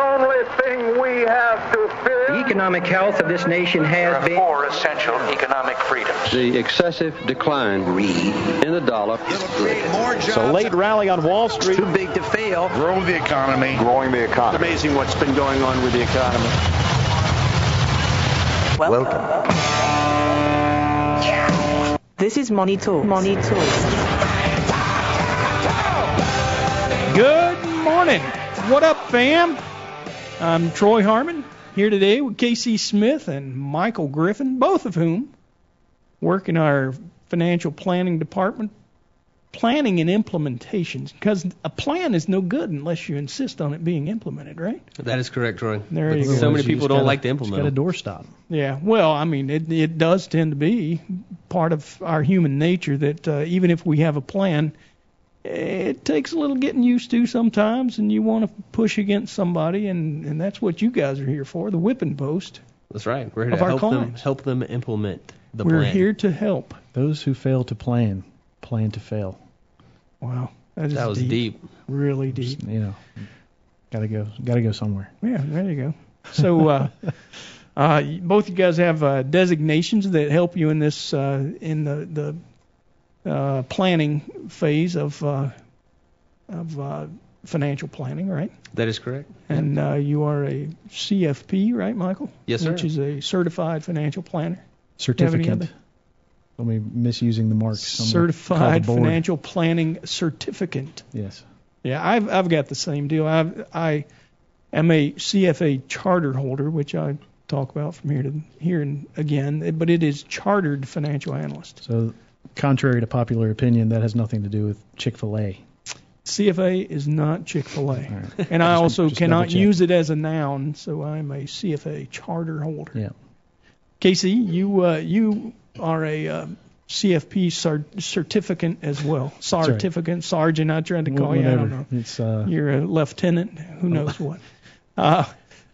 only thing we have to fear. The economic health of this nation has been. Four essential economic freedoms. The excessive decline in the dollar. It's a late rally on Wall Street. Too big to fail. Grow the economy. Growing the economy. Amazing what's been going on with the economy. Welcome. This is Money Talks. Money Talks. Good morning. What up, fam? I'm Troy Harmon here today with Casey Smith and Michael Griffin, both of whom work in our financial planning department, planning and implementations. Because a plan is no good unless you insist on it being implemented, right? That is correct, Troy. There But you go. so many people don't gotta- like to just implement. Got a doorstop. Yeah. Well, I mean, it it does tend to be part of our human nature that uh, even if we have a plan, it takes a little getting used to sometimes, and you want to push against somebody, and and that's what you guys are here for, the whipping post. That's right. We're here to our help them help them implement the plan. We're here to help. Those who fail to plan, plan to fail. Wow. That, is That was deep. Really deep. You know, gotta go, gotta go somewhere. Yeah, there you go. So, uh, uh, both you guys have uh, designations that help you in this uh, in the the uh, planning phase of uh, of uh, financial planning, right? That is correct. And uh, you are a CFP, right, Michael? Yes, sir. Which is a certified financial planner. Do you have Certificate. Let me misusing the marks. Certified the financial planning certificate. Yes. Yeah, I've I've got the same deal. I've, I am a CFA charter holder, which I talk about from here to here and again, but it is chartered financial analyst. So, contrary to popular opinion, that has nothing to do with Chick Fil A. CFA is not Chick-fil-A, right. and I also just cannot use it as a noun, so I'm a CFA charter holder. Yeah. Casey, you uh, you are a uh, CFP cer- certificate as well. right. Certificate, sergeant. I tried to call you. I don't know. It's uh, You're a lieutenant. Who knows what? Uh,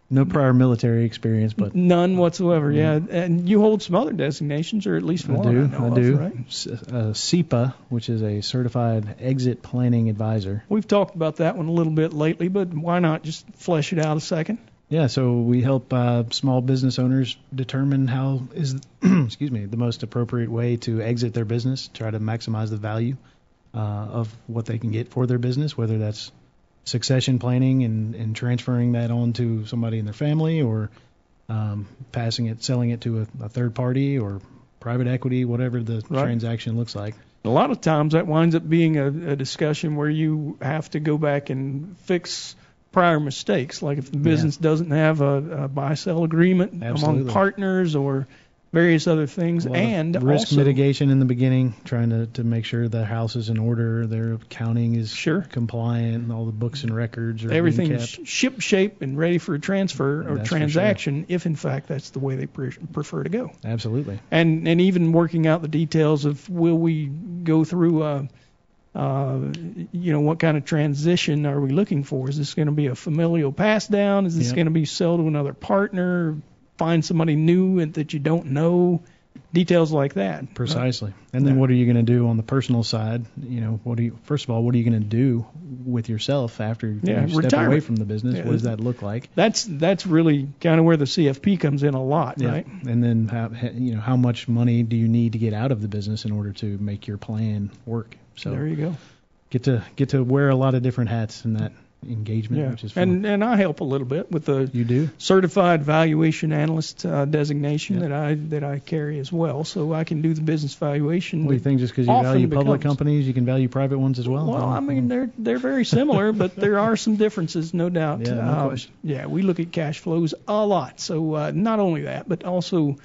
no prior military experience, but None whatsoever. Yeah, and you hold some other designations, or at least I do. I of, do. right? S- uh, CEPA, which is a certified exit planning advisor. We've talked about that one a little bit lately, but why not just flesh it out a second? Yeah, so we help uh, small business owners determine how is excuse me the most appropriate way to exit their business, try to maximize the value uh, of what they can get for their business, whether that's succession planning and, and transferring that on to somebody in their family, or um, passing it, selling it to a, a third party, or private equity, whatever the Right. transaction looks like. A lot of times that winds up being a, a discussion where you have to go back and fix prior mistakes, like if the business doesn't have a, a buy-sell agreement among partners or various other things, A and risk also, mitigation in the beginning, trying to, to make sure the house is in order, their accounting is Sure. compliant, and all the books and records are kept. ship shape and ready for a transfer or That's transaction, if in fact that's the way they pre- prefer to go. Absolutely. and and even working out the details of will we go through uh uh you know what kind of transition are we looking for is this going to be a familial pass down is this Yep. going to be sell to another partner find somebody new and that you don't know details like that Precisely. And then Yeah. what are you going to do on the personal side? You know, what do you first of all, what are you going to do with yourself after Yeah, you step retirement. away from the business? Yeah, what does that look like? that's that's really kind of where the CFP comes in a lot right And then how you know, how much money do you need to get out of the business in order to make your plan work? So there you go get to get to wear a lot of different hats in that engagement, yeah which is fun. and and I help a little bit with the you do? certified valuation analyst uh, designation Yeah. that I that I carry as well, so I can do the business valuation. What do you think? Just because you value public companies, you can value private ones as well? Well, I mean they're they're very similar, but there are some differences, no doubt. Yeah, no Um, question. Yeah, we look at cash flows a lot, so uh, not only that, but also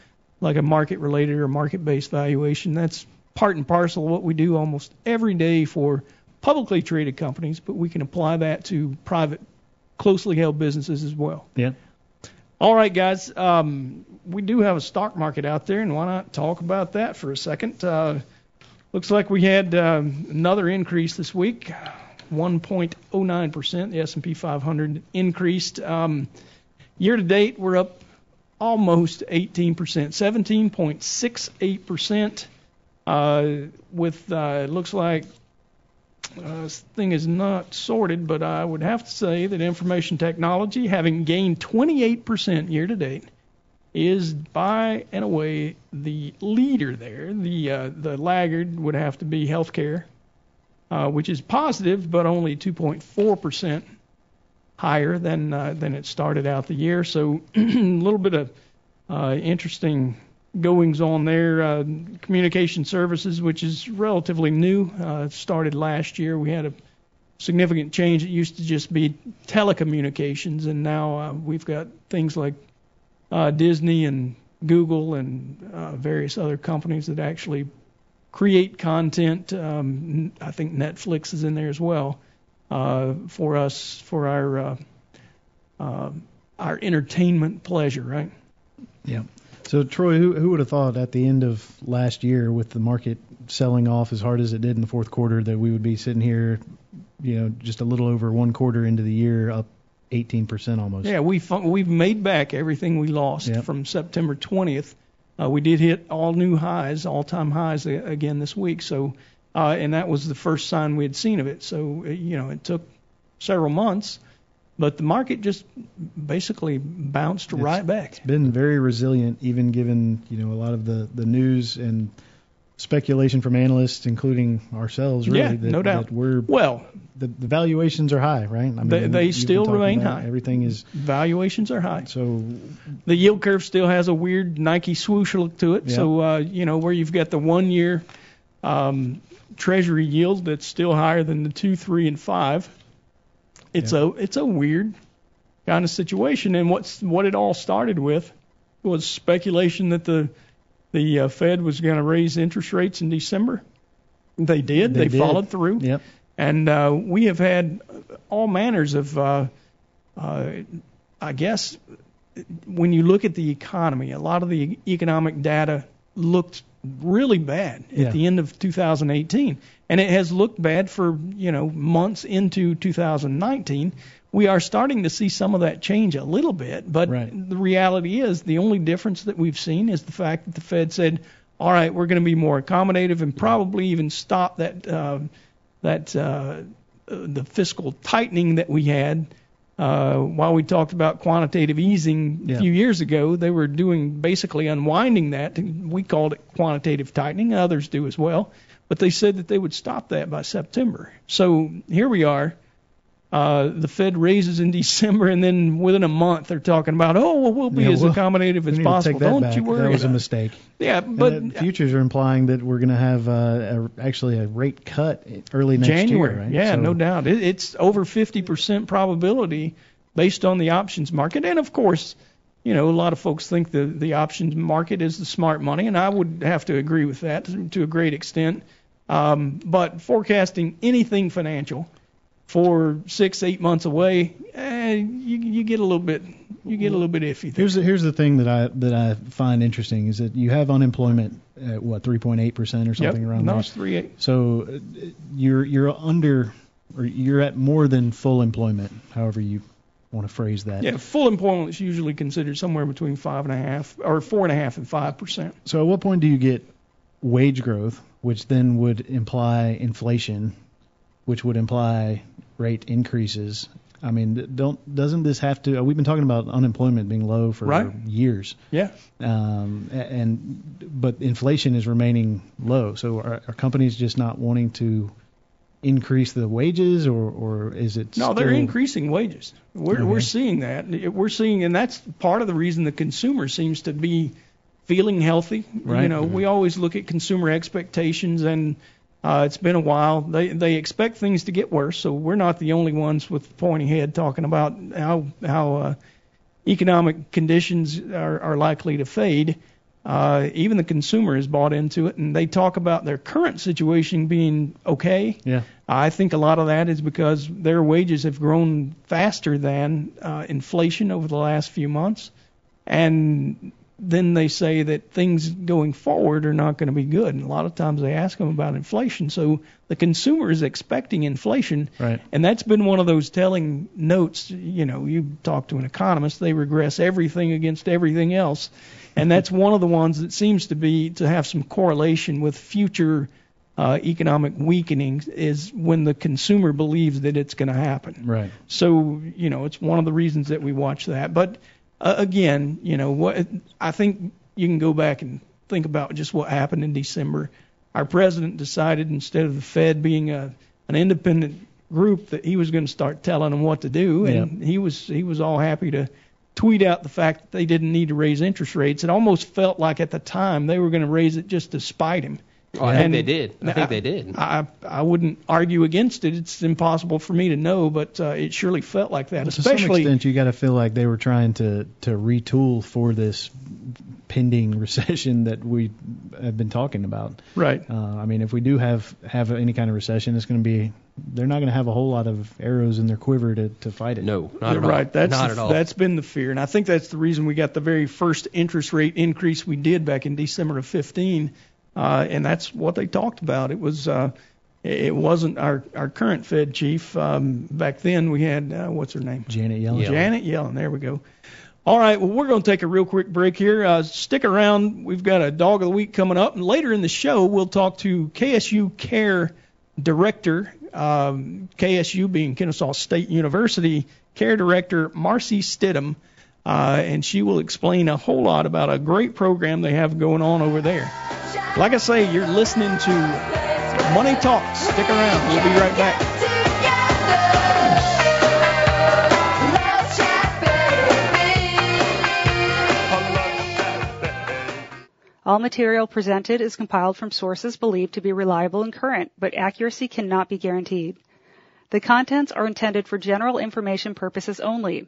like a market related or market based valuation. That's part and parcel of what we do almost every day for publicly traded companies, but we can apply that to private, closely held businesses as well. yeah. All right, guys. Um, we do have a stock market out there, and why not talk about that for a second? Uh, looks like we had um, another increase this week, 1.09%. The S&P 500 increased. Um, year to date, we're up almost 18%, 17.68%. Uh, with uh, it looks like uh, thing is not sorted, but I would have to say that information technology, having gained 28% year to date, is by and away the leader there. The uh, the laggard would have to be healthcare, uh, which is positive, but only 2.4% higher than uh, than it started out the year. So a little bit of uh, interesting goings on there. Uh, communication services, which is relatively new, uh, started last year. We had a significant change. It used to just be telecommunications, and now uh, we've got things like uh, Disney and Google and uh, various other companies that actually create content. Um, I think Netflix is in there as well uh, for us for our our entertainment pleasure, right? Yeah. So Troy, who who would have thought at the end of last year, with the market selling off as hard as it did in the fourth quarter, that we would be sitting here, you know, just a little over one quarter into the year, up 18% almost. Yeah, we've we've made back everything we lost Yep. from September 20th. Uh, we did hit all new highs, all-time highs a- again this week. So, uh, and that was the first sign we had seen of it. So, uh, you know, it took several months, but the market just basically bounced right back. It's been very resilient, even given you know a lot of the the news and speculation from analysts, including ourselves. Really, Yeah, that, no doubt. That we're Well, the, the valuations are high, right? I mean, They- they still remain high. Everything is valuations are high. so. The yield curve still has a weird Nike swoosh look to it. Yeah. So, uh, you know, where you've got the one-year um, Treasury yield that's still higher than the two, three, and five. It's a it's a weird kind of situation. And what's what it all started with was speculation that the the uh, Fed was going to raise interest rates in December. They did. They They, did. followed through. Yep. And uh, we have had all manners of, uh, uh, I guess, when you look at the economy, a lot of the economic data looked really bad at Yeah. the end of 2018, and it has looked bad for you know months into 2019. We are starting to see some of that change a little bit, but Right. the reality is the only difference that we've seen is the fact that the Fed said, "All right, we're going to be more accommodative and probably even stop that uh, that uh, uh, the fiscal tightening that we had." Uh, while we talked about quantitative easing a few years ago, they were doing basically unwinding that. We called it quantitative tightening. Others do as well. But they said that they would stop that by September. So here we are. Uh, the Fed raises in December, and then within a month they're talking about, oh, well, we'll be Yeah, as well, accommodative as possible. Don't back. you worry. That was a mistake. Yeah, And but the futures are implying that we're going to have uh, a, actually a rate cut early next January. year, right? Yeah, So- no doubt. It, it's over 50% probability based on the options market. And of course, you know, a lot of folks think the, the options market is the smart money, and I would have to agree with that to, to a great extent. Um, but forecasting anything financial for six, eight months away, eh, you, you get a little bit, you get a little bit iffy. There. Here's the, here's the thing that I that I find interesting is that you have unemployment at what 3.8 percent or something yep. around no, there. it's three eight. So uh, you're you're under or you're at more than full employment, however you want to phrase that. Yeah, full employment is usually considered somewhere between five and a half or four and a half and five percent. So at what point do you get wage growth, which then would imply inflation, which would imply rate increases? I mean, don't doesn't this have to? We've been talking about unemployment being low for Right. years, Yeah. um, and but inflation is remaining low. So are, are companies just not wanting to increase the wages, or or is it? No, they're increasing wages. We're Okay. we're seeing that. We're seeing, and that's part of the reason the consumer seems to be feeling healthy. Right. You know, we always look at consumer expectations, and uh, it's been a while. They they expect things to get worse, so we're not the only ones with pointy head talking about how how uh, economic conditions are, are likely to fade. Uh, even the consumer has bought into it, and they talk about their current situation being okay. Yeah. I think a lot of that is because their wages have grown faster than uh, inflation over the last few months, and then they say that things going forward are not going to be good. And a lot of times they ask them about inflation, so the consumer is expecting inflation, Right. and that's been one of those telling notes. You know, you talk to an economist, they regress everything against everything else, and that's one of the ones that seems to be to have some correlation with future uh, economic weakening is when the consumer believes that it's going to happen. Right. So, you know, it's one of the reasons that we watch that. But uh, again, you know, what I think you can go back and think about just what happened in December. Our president decided instead of the Fed being a an independent group that he was going to start telling them what to do, and he was he was all happy to tweet out the fact that they didn't need to raise interest rates. It almost felt like at the time they were going to raise it just to spite him. Oh, I think And they did. I think they did. I I wouldn't argue against it. It's impossible for me to know, but uh, it surely felt like that. to some Especially extent, you got to feel like they were trying to to retool for this pending recession that we have been talking about. right. Uh, I mean, if we do have have any kind of recession, it's going to be they're not going to have a whole lot of arrows in their quiver to to fight it. No, not You're at all. right. That's not the- at all. that's been the fear, and I think that's the reason we got the very first interest rate increase we did back in December of 15, uh, and that's what they talked about. It was uh, it wasn't our our current Fed chief um, back then. We had uh, what's her name? Janet Yellen. Janet Yellen. There we go. All right. Well, we're going to take a real quick break here. Uh, stick around. We've got a dog of the week coming up, and later in the show we'll talk to KSU Care Director, um, KSU being Kennesaw State University Care Director Marcy Stidham, uh, and she will explain a whole lot about a great program they have going on over there. Like I say, you're listening to Money Talks. Stick around. We'll be right back. All material presented is compiled from sources believed to be reliable and current, but accuracy cannot be guaranteed. The contents are intended for general information purposes only.